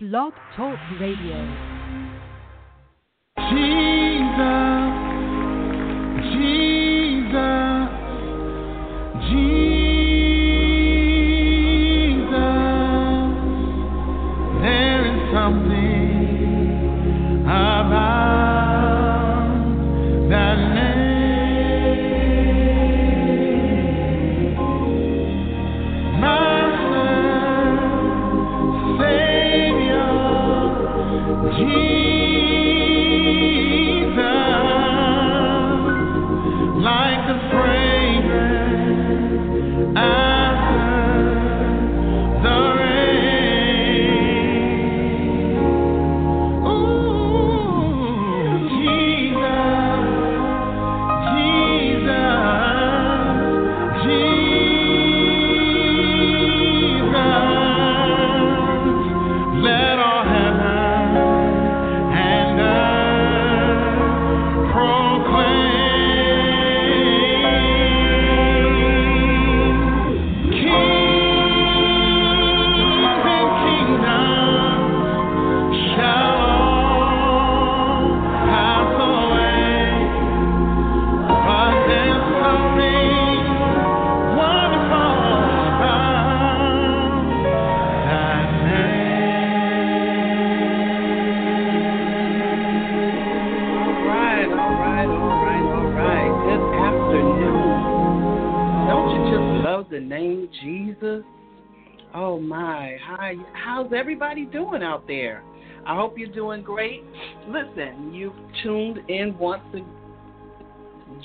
Blog Talk Radio. Jesus, doing out there? I hope you're doing great. Listen, you've tuned in once again.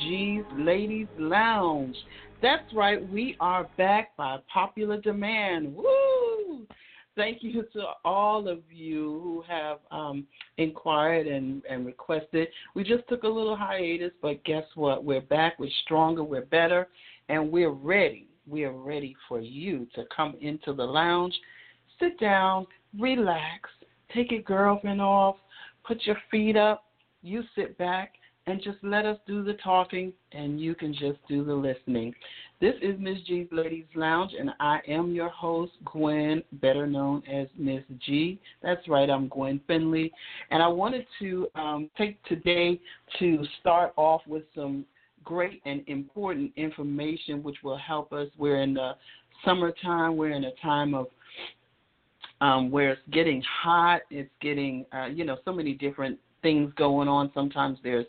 G's Ladies Lounge. That's right, we are back by popular demand. Woo! Thank you to all of you who have um, inquired and, and requested. We just took a little hiatus, but guess what? We're back, we're stronger, we're better, and we're ready. We are ready for you to come into the lounge, sit down, relax, take your girlfriend off, put your feet up, you sit back, and just let us do the talking, and you can just do the listening. This is Miss G's Ladies Lounge, and I am your host, Gwen, better known as Miss G. That's right, I'm Gwen Finley. And I wanted to um, take today to start off with some great and important information which will help us. We're in the summertime, we're in a time of um, where it's getting hot, it's getting, uh, you know, so many different things going on. Sometimes there's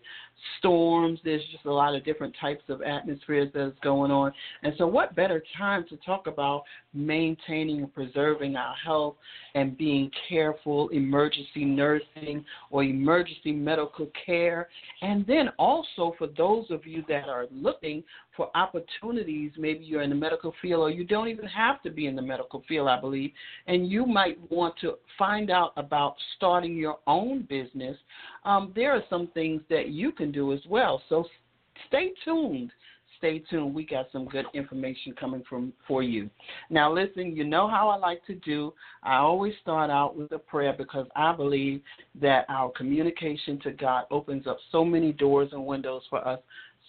storms, there's just a lot of different types of atmospheres that's going on. And so, what better time to talk about maintaining and preserving our health and being careful, emergency nursing or emergency medical care? And then also for those of you that are looking for opportunities, maybe you're in the medical field or you don't even have to be in the medical field, I believe, and you might want to find out about starting your own business. Um, there are some things that you can do as well. So stay tuned. Stay tuned. We got some good information coming from for you. Now, listen. You know how I like to do. I always start out with a prayer because I believe that our communication to God opens up so many doors and windows for us.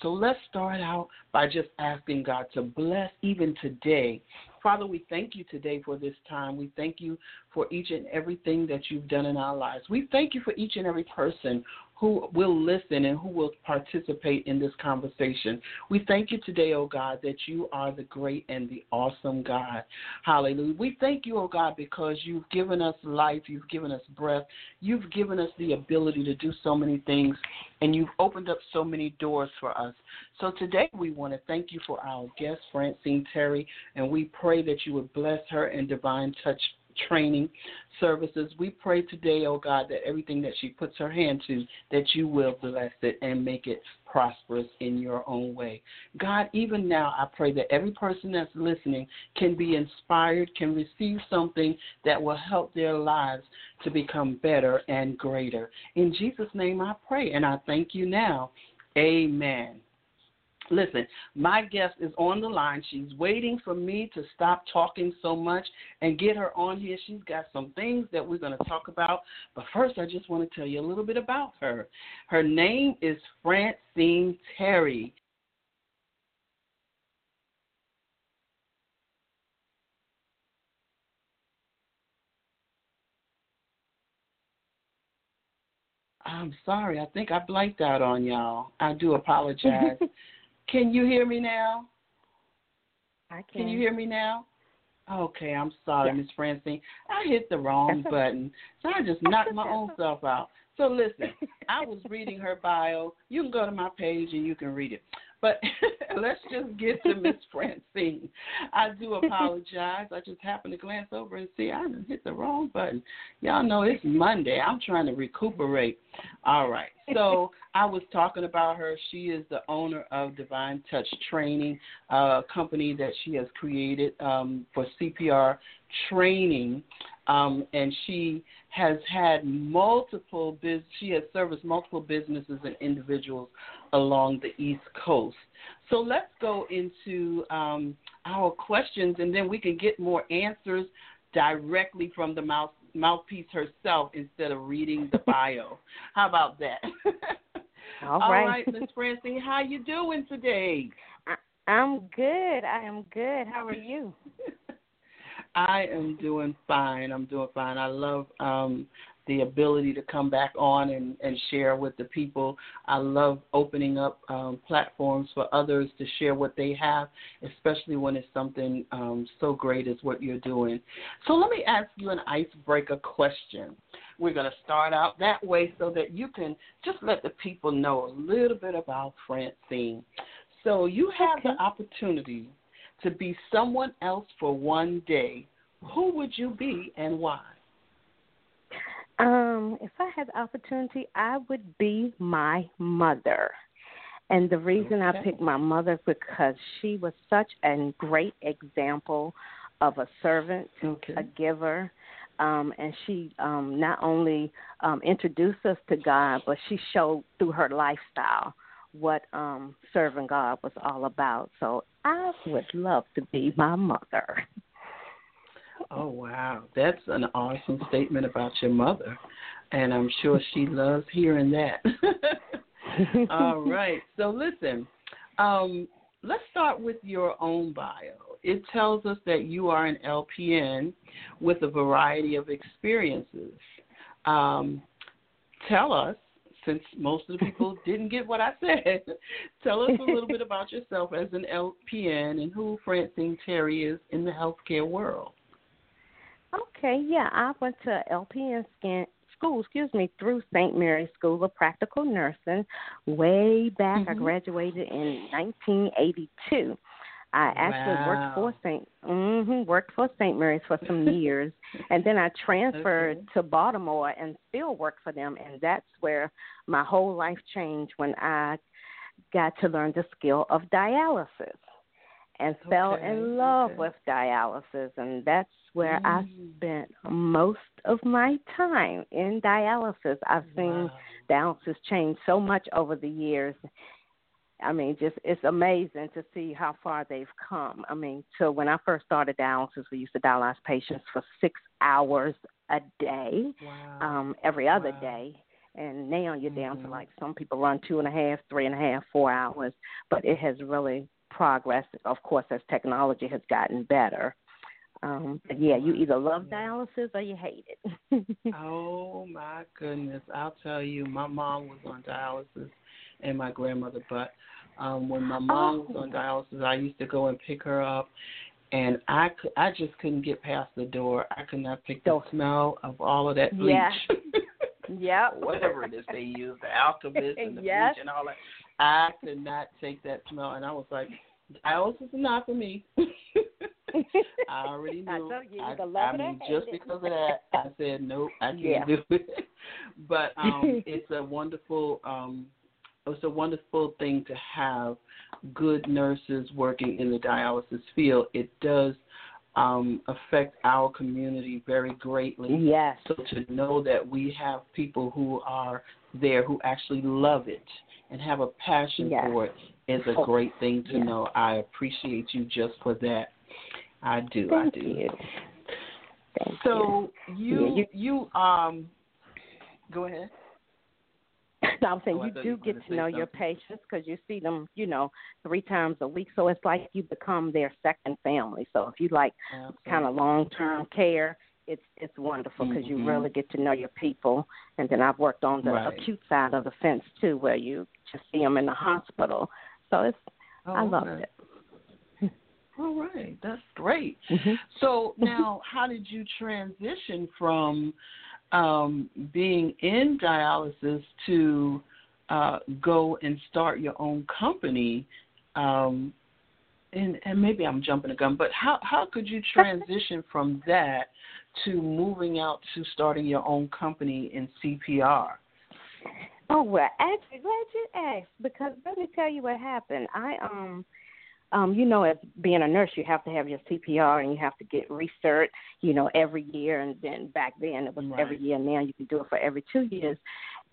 So let's start out by just asking God to bless even today. Father, we thank you today for this time. We thank you for each and everything that you've done in our lives. We thank you for each and every person who will listen and who will participate in this conversation. We thank you today, oh God, that you are the great and the awesome God. Hallelujah. We thank you, oh God, because you've given us life, you've given us breath, you've given us the ability to do so many things, and you've opened up so many doors for us. So today we want to thank you for our guest, Francine Terry, and we pray that you would bless her and divine touch training services. We pray today, oh God, that everything that she puts her hand to, that you will bless it and make it prosperous in your own way. God, even now, I pray that every person that's listening can be inspired, can receive something that will help their lives to become better and greater. In Jesus' name I pray, and I thank you now. Amen. Listen, my guest is on the line. She's waiting for me to stop talking so much and get her on here. She's got some things that we're going to talk about. But first, I just want to tell you a little bit about her. Her name is Francine Terry. I'm sorry. I think I blanked out on y'all. I do apologize. Can you hear me now? I can. Can you hear me now? Okay, I'm sorry. Miss Francine. I hit the wrong button, so I just knocked my own self out. So listen, I was reading her bio. You can go to my page and you can read it. But let's just get to Miss Francine. I do apologize. I just happened to glance over and see I hit the wrong button. Y'all know it's Monday. I'm trying to recuperate. All right. So I was talking about her. She is the owner of Divine Touch Training, a company that she has created um, for CPR training. Um, and she has had multiple biz- she has serviced multiple businesses and individuals along the East Coast. So let's go into um, our questions, and then we can get more answers directly from the mouth mouthpiece herself instead of reading the bio. How about that? All right. right, Miss Francine, how you doing today? I'm good. I am good. How are you? I am doing fine. I'm doing fine. I love um, the ability to come back on and, and share with the people. I love opening up um, platforms for others to share what they have, especially when it's something um, so great as what you're doing. So let me ask you an icebreaker question. We're going to start out that way so that you can just let the people know a little bit about Francine. So you have Okay. the opportunity to be someone else for one day, who would you be and why? Um, if I had the opportunity, I would be my mother. And the reason I picked my mother is because she was such a great example of a servant, Okay. a giver, um, and she um, not only um, introduced us to God, but she showed through her lifestyle what um, serving God was all about. So I would love to be my mother. Oh wow, that's an awesome statement about your mother, and I'm sure she loves hearing that. All right, so listen, um, let's start with your own bio. It tells us that you are an LPN with a variety of experiences. Um, tell us, since most of the people didn't get what I said, tell us a little bit about yourself as an LPN and who Francine Terry is in the healthcare world. Okay, yeah, I went to LPN scan, school, excuse me, through St. Mary's School of Practical Nursing way back. I Mhm. graduated in 1982. I actually Wow. worked for St. hmm worked for St. Mary's for some years, and then I transferred Okay. to Baltimore and still work for them. And that's where my whole life changed when I got to learn the skill of dialysis and fell in love okay. with dialysis, and that's where I Mm. spent most of my time in dialysis. I've seen Wow. dialysis change so much over the years. I mean, just it's amazing to see how far they've come. I mean, so when I first started dialysis, we used to dialyze patients for six hours a day, Wow. um, every other Wow. day. And now you're down to Mhm. like some people run two and a half, three and a half, four hours. But it has really progressed, of course, as technology has gotten better. Um, but yeah, you either love dialysis or you hate it. Oh my goodness! I'll tell you, my mom was on dialysis, and my grandmother. But um, when my mom was on Oh. dialysis, I used to go and pick her up, and I could, I just couldn't get past the door. I could not pick the smell of all of that bleach. Yeah. yep. Whatever it is they use, the alchemist and the Yes. bleach and all that. I could not take that smell, and I was like, dialysis is not for me. I already knew. I told you, you I, I mean, just it. because of that, I said nope. I can't Yeah. do it. but um, it's a wonderful, um, it's a wonderful thing to have good nurses working in the dialysis field. It does um, affect our community very greatly. Yes. So to know that we have people who are there who actually love it and have a passion Yes. for it is a Oh, great thing to yes. know. I appreciate you just for that. I do. I do. you. Thank So you, Yeah, you um go ahead. you. I was saying Oh, you do you get gonna to say know your patients because you see them, you know, three times a week. So it's like you become their second family. So if you like kind of long term care, it's it's wonderful because Mhm. you really get to know your people. And then I've worked on the Right. acute side of the fence too, where you just see them in the hospital. So it's Oh, I loved okay. it. All right, that's great. Mhm. So now, how did you transition from um, being in dialysis to uh, go and start your own company? Um, and, and maybe I'm jumping the gun, but how how could you transition from that to moving out to starting your own company in CPR? Oh well, actually, glad you asked because let me tell you what happened. I um, um, you know, as being a nurse, you have to have your CPR and you have to get recert, you know, every year. And then back then it was Right. every year. Now you can do it for every two years.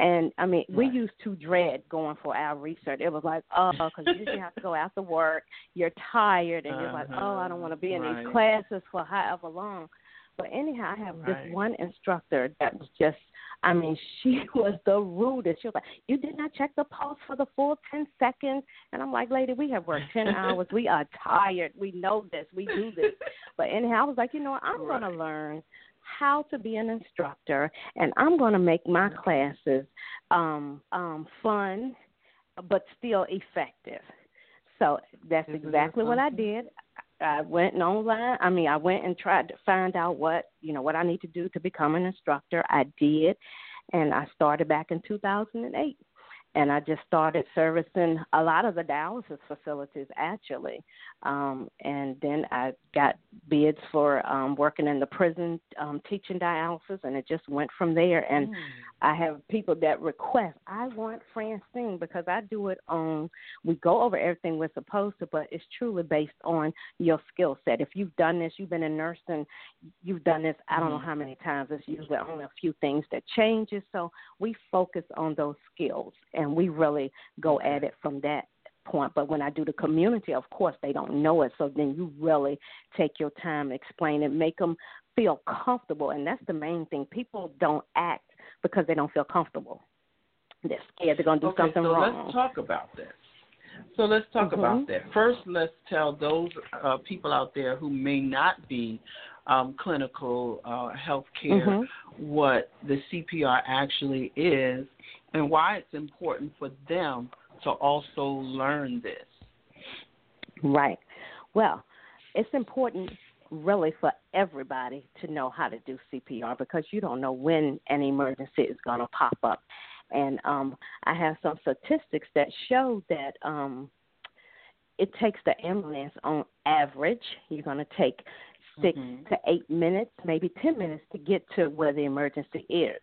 And I mean, we used to dread going for our recert. It was like, oh, because you usually have to go after work. You're tired, and you're like, oh, I don't want to be in Right. these classes for however long. But anyhow, I have Right. this one instructor that was just I mean, she was the rudest. She was like, You did not check the pulse for the full 10 seconds. And I'm like, Lady, we have worked 10 hours. We are tired. We know this. We do this. But anyhow, I was like, You know what? I'm going to learn how to be an instructor, and I'm going to make my classes um, um, fun, but still effective. So that's Isn't that exactly what I did. I went online. I mean, I went and tried to find out what you know what I need to do to become an instructor. I did, and I started back in 2008. And I just started servicing a lot of the dialysis facilities actually, um, and then I got bids for um, working in the prison um, teaching dialysis, and it just went from there. And Mm. I have people that request, I want Francine because I do it on, we go over everything we're supposed to, but it's truly based on your skill set. If you've done this, you've been in nursing, you've done this, I don't know Mhm. how many times, it's usually only a few things that changes. So we focus on those skills and we really go at it from that point. But when I do the community, of course, they don't know it. So then you really take your time, explain it, make them feel comfortable. And that's the main thing. People don't act because they don't feel comfortable. They're scared they're going to do okay, something so wrong. let's talk about that. So let's talk Mhm. about that. First, let's tell those uh, people out there who may not be um, clinical uh, health care Mhm. what the CPR actually is and why it's important for them to also learn this. Right. Well, it's important really for everybody to know how to do CPR because you don't know when an emergency is going to pop up. And um, I have some statistics that show that um, it takes the ambulance on average, you're going to take 6 Mhm. to eight minutes, maybe 10 minutes to get to where the emergency is.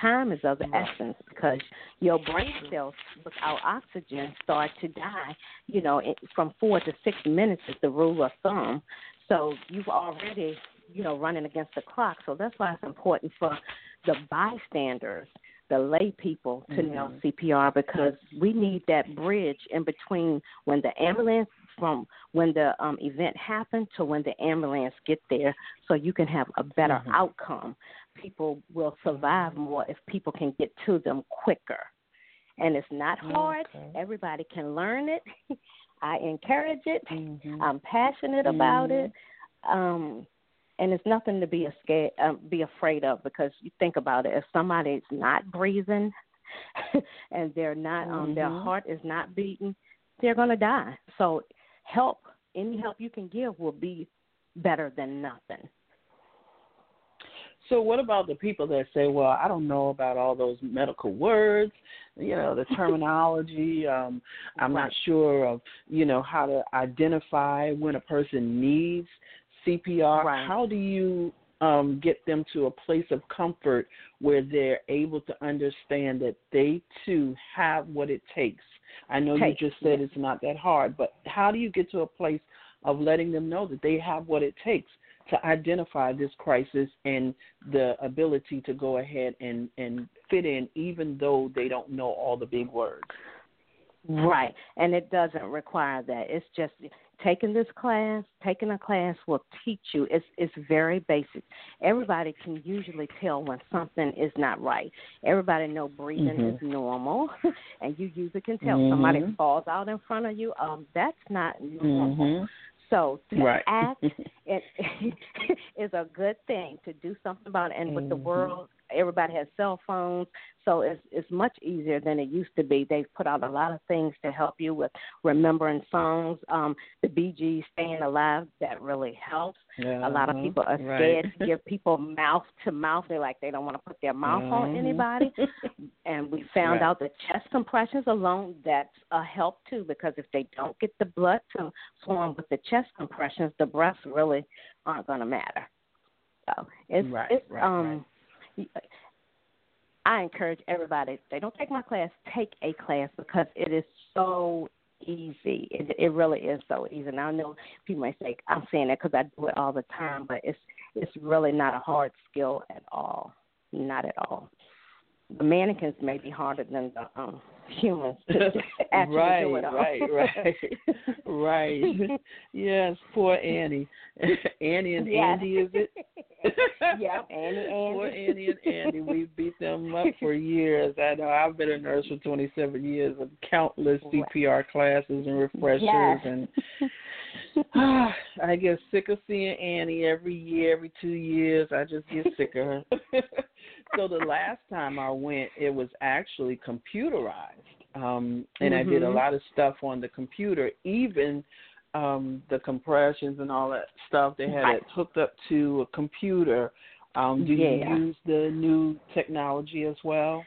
Time is of the essence because your brain cells without oxygen start to die. You know, it, from four to six minutes is the rule of thumb. So you've already, you know, running against the clock. So that's why it's important for the bystanders, the lay people, to know Mhm. CPR because we need that bridge in between when the ambulance from when the um, event happened to when the ambulance get there, so you can have a better Mhm. outcome. People will survive more if people can get to them quicker. And it's not hard. Okay. Everybody can learn it. I encourage it. Mhm. I'm passionate about Mhm. it. Um, and it's nothing to be a scared, um, be afraid of because you think about it. If somebody's not breathing and they're not, um, their Mhm. heart is not beating, they're going to die. So help, any help you can give will be better than nothing. So what about the people that say, "Well, I don't know about all those medical words, you know, the terminology. Um, I'm not sure of, you know, how to identify when a person needs CPR." Right. How do you um, get them to a place of comfort where they're able to understand that they too have what it takes? I know Takes, you just said it's not that hard, but how do you get to a place of letting them know that they have what it takes to identify this crisis and the ability to go ahead and, and fit in even though they don't know all the big words. Right. And it doesn't require that. It's just taking this class, taking a class will teach you. It's it's very basic. Everybody can usually tell when something is not right. Everybody know breathing Mhm. is normal and you usually can tell somebody Mhm. falls out in front of you, um, that's not normal. Mhm. So to Right. act it is a good thing to do something about it. And with the Mhm. world, everybody has cell phones, so it's it's much easier than it used to be. They've put out a lot of things to help you with remembering songs. Um, the Gees "Staying Alive" that really helps. A lot of Uh-huh. people are Right. scared to give people mouth to mouth. They're like they don't want to put their mouth on Mhm. anybody. And we found Right. out that chest compressions alone that's a help too because if they don't get the blood to form with the chest compressions, the breaths really aren't going to matter. So it's Right, it's right, um. I encourage everybody. If they don't take my class, take a class because it is so easy. It it really is so easy. And I know people might say I'm saying that because I do it all the time, but it's it's really not a hard skill at all. Not at all. The mannequins may be harder than the um, humans to actually right, do it all. right, right, right. Yes, poor Annie. Annie and Yes. Andy, is it? Yeah. Yep, Annie, Andy. Poor Annie and Andy. We beat them up for years. I know. I've been a nurse for 27 years with countless CPR classes and refreshers, Yes. and ah, I get sick of seeing Annie every year, every two years. I just get sick of her. So the last time I went, it was actually computerized, um, and I did a Mhm. lot of stuff on the computer, even um the compressions and all that stuff. They had it hooked up to a computer. Um, do Yeah. you use the new technology as well?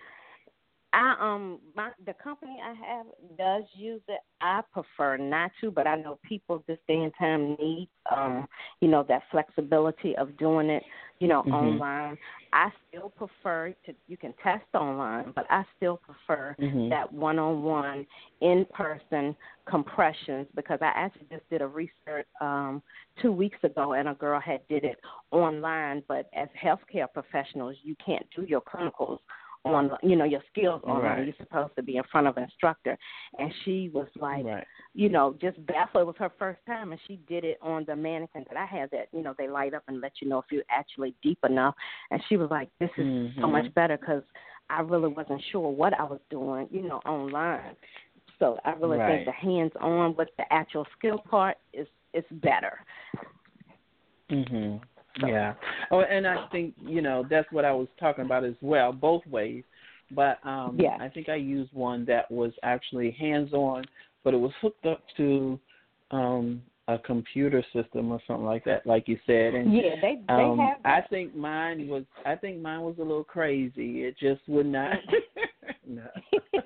I um my the company I have does use it. I prefer not to, but I know people this day and time need um you know that flexibility of doing it you know Mhm. online. I still prefer to you can test online, but I still prefer Mhm. that one on one in person compressions because I actually just did a recert um two weeks ago and a girl had did it online but as healthcare professionals you can't do your clinicals on you know your skills online Right. you're supposed to be in front of an instructor and she was like right. you know just baffled it was her first time and she did it on the mannequin that i had that you know they light up and let you know if you're actually deep enough and she was like this is so Mhm. much better because i really wasn't sure what i was doing you know online so i really Right. think the hands on with the actual skill part is is better Mhm. So- Yeah. Oh, and I think you know that's what I was talking about as well, both ways. But um Yeah. I think I used one that was actually hands-on, but it was hooked up to um a computer system or something like that, like you said. And yeah they they um, have I think mine was. I think mine was a little crazy. It just would not. no.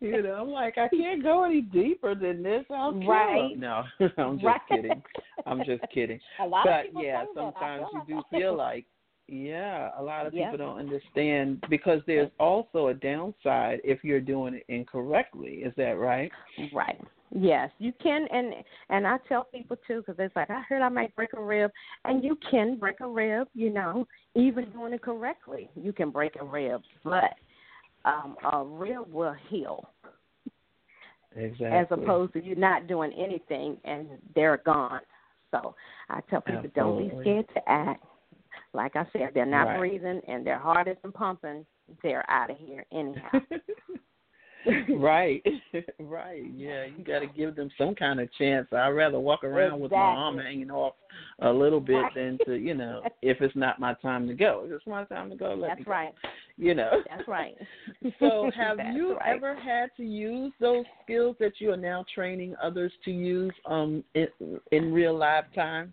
you know, I'm like, I can't go any deeper than this. I'll Right. No, I'm just Right. kidding. I'm just kidding. a lot of But people yeah. Sometimes you do feel like, yeah, a lot of Yeah. people don't understand because there's also a downside if you're doing it incorrectly. Is that right? Right. Yes, you can, and and I tell people too because it's like I heard I might break a rib, and you can break a rib. You know, even doing it correctly, you can break a rib, but um, a rib will heal Exactly. as opposed to you not doing anything and they're gone. So I tell people don't be scared to act. Like I said, they're not Right. breathing and their heart isn't pumping, they're out of here anyhow. right, right. Yeah, you got to give them some kind of chance. I'd rather walk around with my arm hanging off a little bit than to, you know, if it's not my time to go. If it's my time to go, let me That's go. right. You know. That's right. So, have That's you right. ever had to use those skills that you are now training others to use um in, in real live time?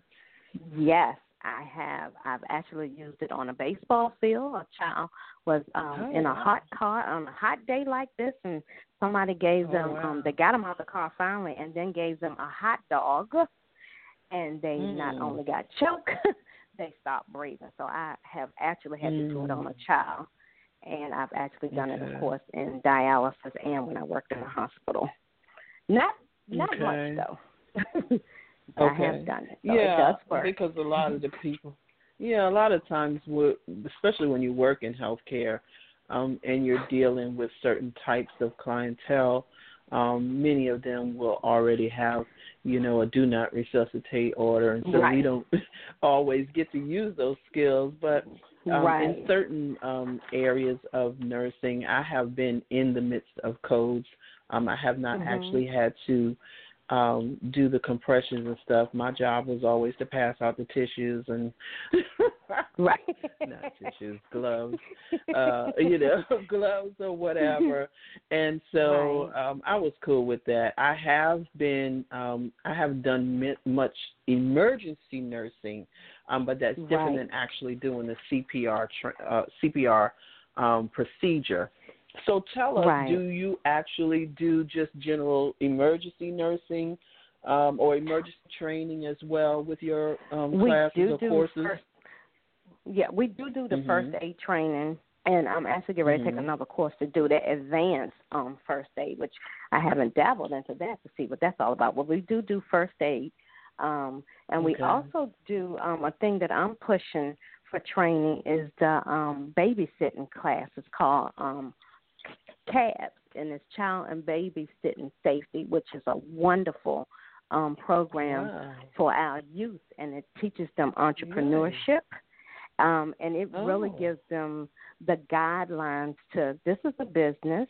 Yes, I have. I've actually used it on a baseball field. A child was um Oh, in a hot car on a hot day like this, and somebody gave Oh, them. wow. um They got them out of the car finally, and then gave them a hot dog, and they not Mm. only got choked, they stopped breathing. So I have actually had to do it on a Mm. child, and I've actually done it, of course, in dialysis and when I worked in a hospital. Not not Okay. much though. But I have done it. So yeah, it because a lot of the people, yeah, a lot of times, especially when you work in healthcare, um, and you're dealing with certain types of clientele, um, many of them will already have, you know, a do not resuscitate order, and so we don't always get to use those skills. But um, right. in certain um, areas of nursing, I have been in the midst of codes. Um, I have not Mhm. actually had to um do the compressions and stuff. My job was always to pass out the tissues and right. not tissues, gloves, uh, you know, gloves or whatever. And so Right. um I was cool with that. I have been um I have done much emergency nursing, um but that's different Right. than actually doing the CPR tra- uh CPR um procedure. So tell us, Right. do you actually do just general emergency nursing um, or emergency training as well with your um, we classes do or do courses? First, yeah, we do do the Mhm. first aid training, and I'm actually getting ready to take Mhm. another course to do the advanced um, first aid, which I haven't dabbled into that to see what that's all about. But we do do first aid, um, and we also do um, a thing that I'm pushing for training is the um, babysitting class. It's called um, CABS, and it's Child and Babysitting Safety, which is a wonderful um, program Wow. for our youth, and it teaches them entrepreneurship, um, and it really Oh. gives them the guidelines to this is a business.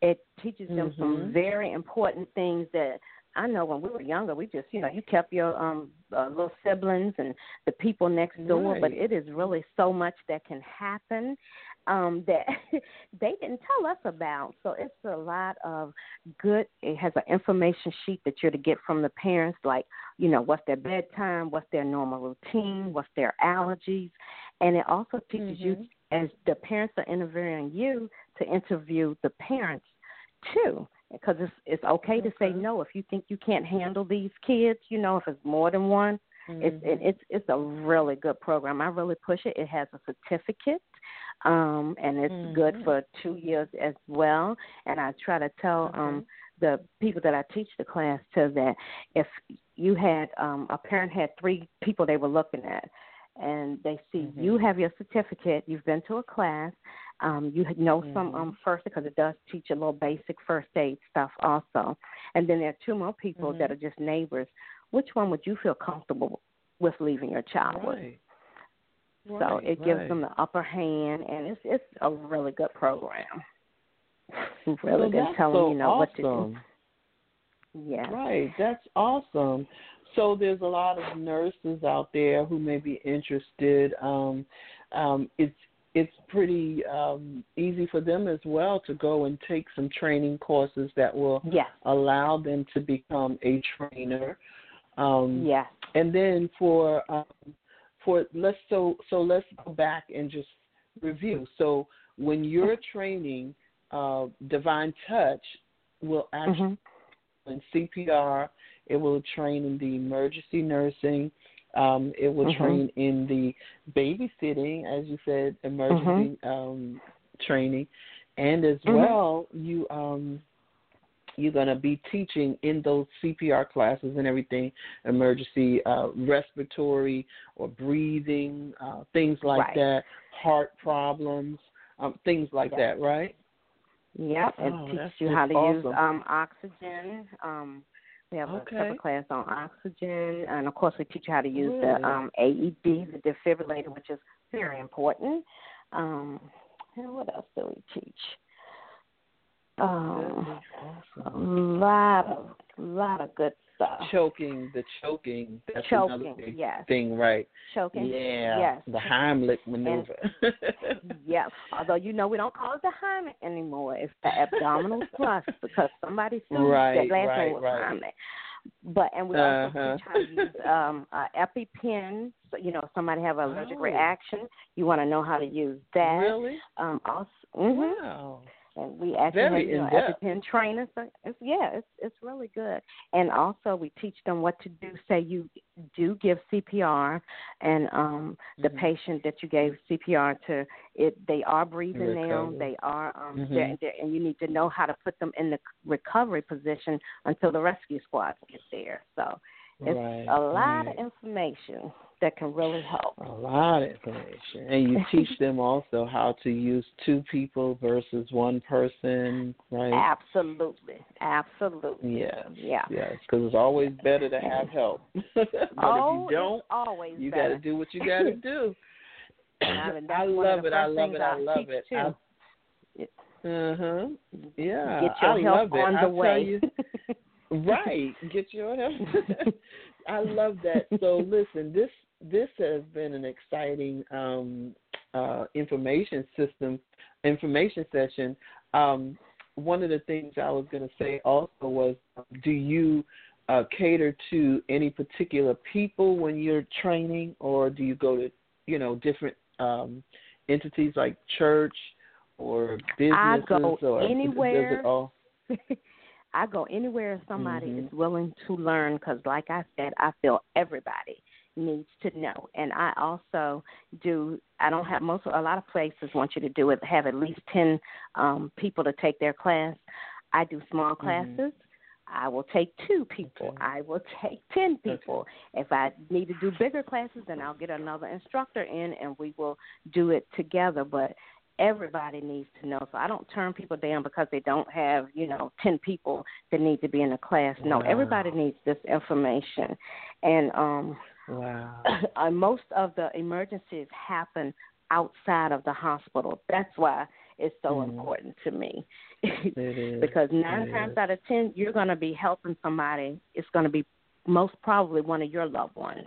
It teaches them some Mhm. very important things that I know when we were younger, we just you know you kept your um uh, little siblings and the people next door, but it is really so much that can happen um that they didn't tell us about. So it's a lot of good. It has an information sheet that you're to get from the parents, like you know what's their bedtime, what's their normal routine, what's their allergies, and it also teaches you Mhm. as the parents are interviewing you to interview the parents too because it's it's okay, to say no if you think you can't handle these kids you know if it's more than one it's Mhm. it, it's it's a really good program i really push it it has a certificate um and it's good Mhm. for two years as well and i try to tell um the people that i teach the class to that if you had um a parent had three people they were looking at and they see Mhm. you have your certificate you've been to a class um you know some Mhm. um first because it does teach a little basic first aid stuff also and then there are two more people Mhm. that are just neighbors which one would you feel comfortable with leaving your child with Right. so Right, it gives right. them the upper hand and it's it's a really good program really so good telling so you know what to do yeah Right, that's awesome. So there's a lot of nurses out there who may be interested. Um, um, it's it's pretty um, easy for them as well to go and take some training courses that will yes allow them to become a trainer. Um, yes And then for um, for let's so so let's go back and just review. So when you're training, uh, Divine Touch will actually hmm in CPR. It will train in the emergency nursing. Um, it will Mhm. train in the babysitting, as you said, emergency um, training, and as Mhm. well, you um, you're going to be teaching in those CPR classes and everything, emergency uh, respiratory or breathing, uh, things like Right. that, heart problems, um, things like Yes. that, right? Yep, it Oh, teaches you how to use um oxygen. Um we have Okay. a separate class on oxygen and of course we teach you how to use Really? the um AED, the defibrillator, which is very important. Um and what else do we teach? Um is a lot of lot of good stuff. choking, the choking. That's another Choking, big yes. thing, right? Choking. Yeah, Yes. the Heimlich maneuver. Yeah, although you know we don't call it the Heimlich anymore. It's the abdominal thrust because somebody sued Right, that last right, name was right. Heimlich. But and we also Uh-huh. teach how to use um uh, EpiPen. So, you know, if somebody have an allergic Oh. reaction, you want to know how to use that. really? Um, also, mhm. Wow. And we actually Very have you know. EpiPen trainers. So it's yeah, it's it's really good. And also we teach them what to do. Say you do give CPR, and um the Mhm. patient that you gave CPR to, it they are breathing now. They are um Mhm. they're, they're, and you need to know how to put them in the recovery position until the rescue squads get there. So it's right. a lot right. of information that can really help. A lot of information, and you teach them also how to use two people versus one person, right? Absolutely, absolutely. Yes. Yeah. Yes, because it's always better to have help. but oh, if you don't, it's always you got to do what you got to do. I mean, I one of love it. I love it. I I love it. Uh huh. Yeah. Get your I help love it. on I the tell way. Right. Get you on. I love that. So listen, this this has been an exciting um, uh, information system, information session. Um, one of the things I was going to say also was, do you uh, cater to any particular people when you're training, or do you go to you know different um, entities like church or businesses? I go or anywhere. Does it all? I go anywhere somebody Mhm. is willing to learn because, like I said, I feel everybody needs to know. And I also do. I don't have most. A lot of places want you to do it. Have at least ten um, people to take their class. I do small classes. I will take two people. Okay. I will take ten people. If I need to do bigger classes, then I'll get another instructor in, and we will do it together. But everybody needs to know. So I don't turn people down because they don't have, you know, 10 people that need to be in a class. No, Wow. everybody needs this information. And um Wow. uh, most of the emergencies happen outside of the hospital. That's why it's so Mhm. important to me. Because 9 It times is. out of 10 you're going to be helping somebody. It's going to be most probably one of your loved ones.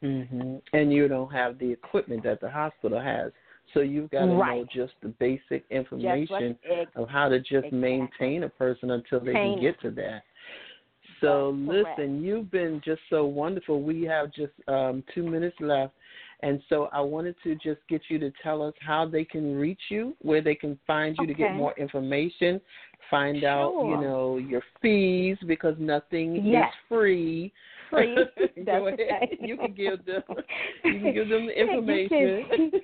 hmm And you don't have the equipment that the hospital has. So you've got to know just the basic what information of how to just Exactly. maintain a person until they can get to that. So That's correct. listen, you've been just so wonderful. We have just um, two minutes left. And so I wanted to just get you to tell us how they can reach you, where they can find you to get more information, find out, you know, your fees because nothing Yes. is free. Free. Go That's ahead. right. You can give them you can give them the you information. can-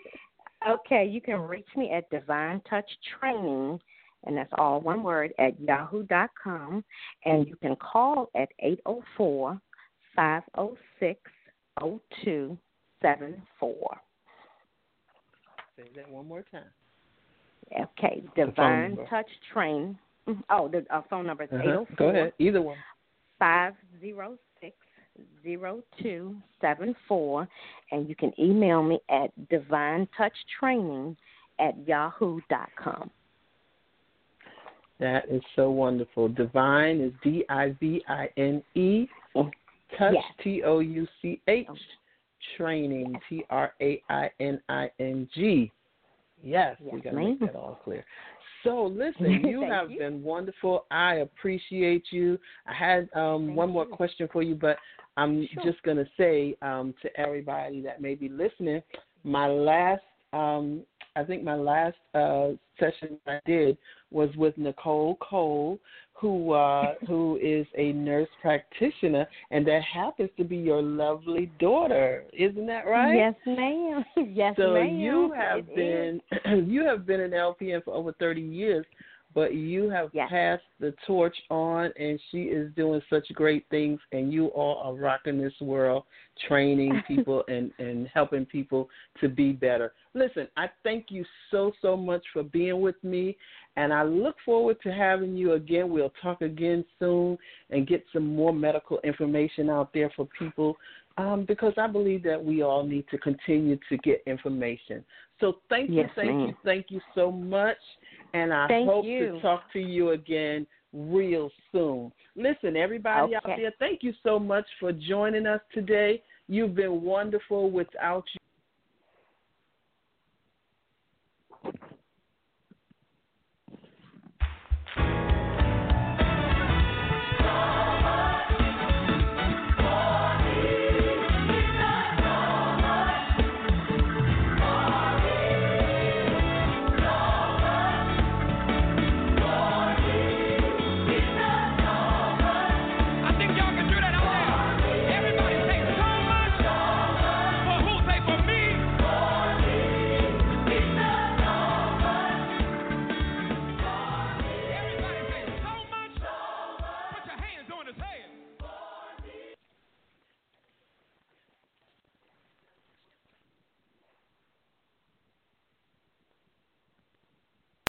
okay, you can reach me at Divine Touch Training, and that's all one word, at yahoo.com. And you can call at 804 506 0274. Say that one more time. Okay, Divine. Touch Training. Oh, the uh, phone number is Uh-huh. 804 Go ahead. Either one. five zero six zero two seven four, and you can email me at divine touch training at yahoo dot com. That is so wonderful. Divine is D I V I N E. Touch T O U C H. Training T R A I N I N G. Yes, we Yes, got to make that all clear. So listen, you have you. been wonderful. I appreciate you. I had um, Thank one more you. question for you, but I'm Sure. just going to say um, to everybody that may be listening, my last, um, I think my last uh, session I did was with Nicole Cole, who uh, who is a nurse practitioner, and that happens to be your lovely daughter. Isn't that right? Yes, ma'am. Yes, So ma'am. So you have It is. been you have been an LPN for over thirty years, but you have Yes. passed the torch on, and she is doing such great things, and you all are rocking this world, training people and and helping people to be better. Listen, I thank you so so much for being with me, and I look forward to having you again. We'll talk again soon and get some more medical information out there for people um, because I believe that we all need to continue to get information. So thank you, Yes, thank you, thank you so much, and I Thank hope you. to talk to you again real soon. Listen, everybody out there, thank you so much for joining us today. You've been wonderful. Without you,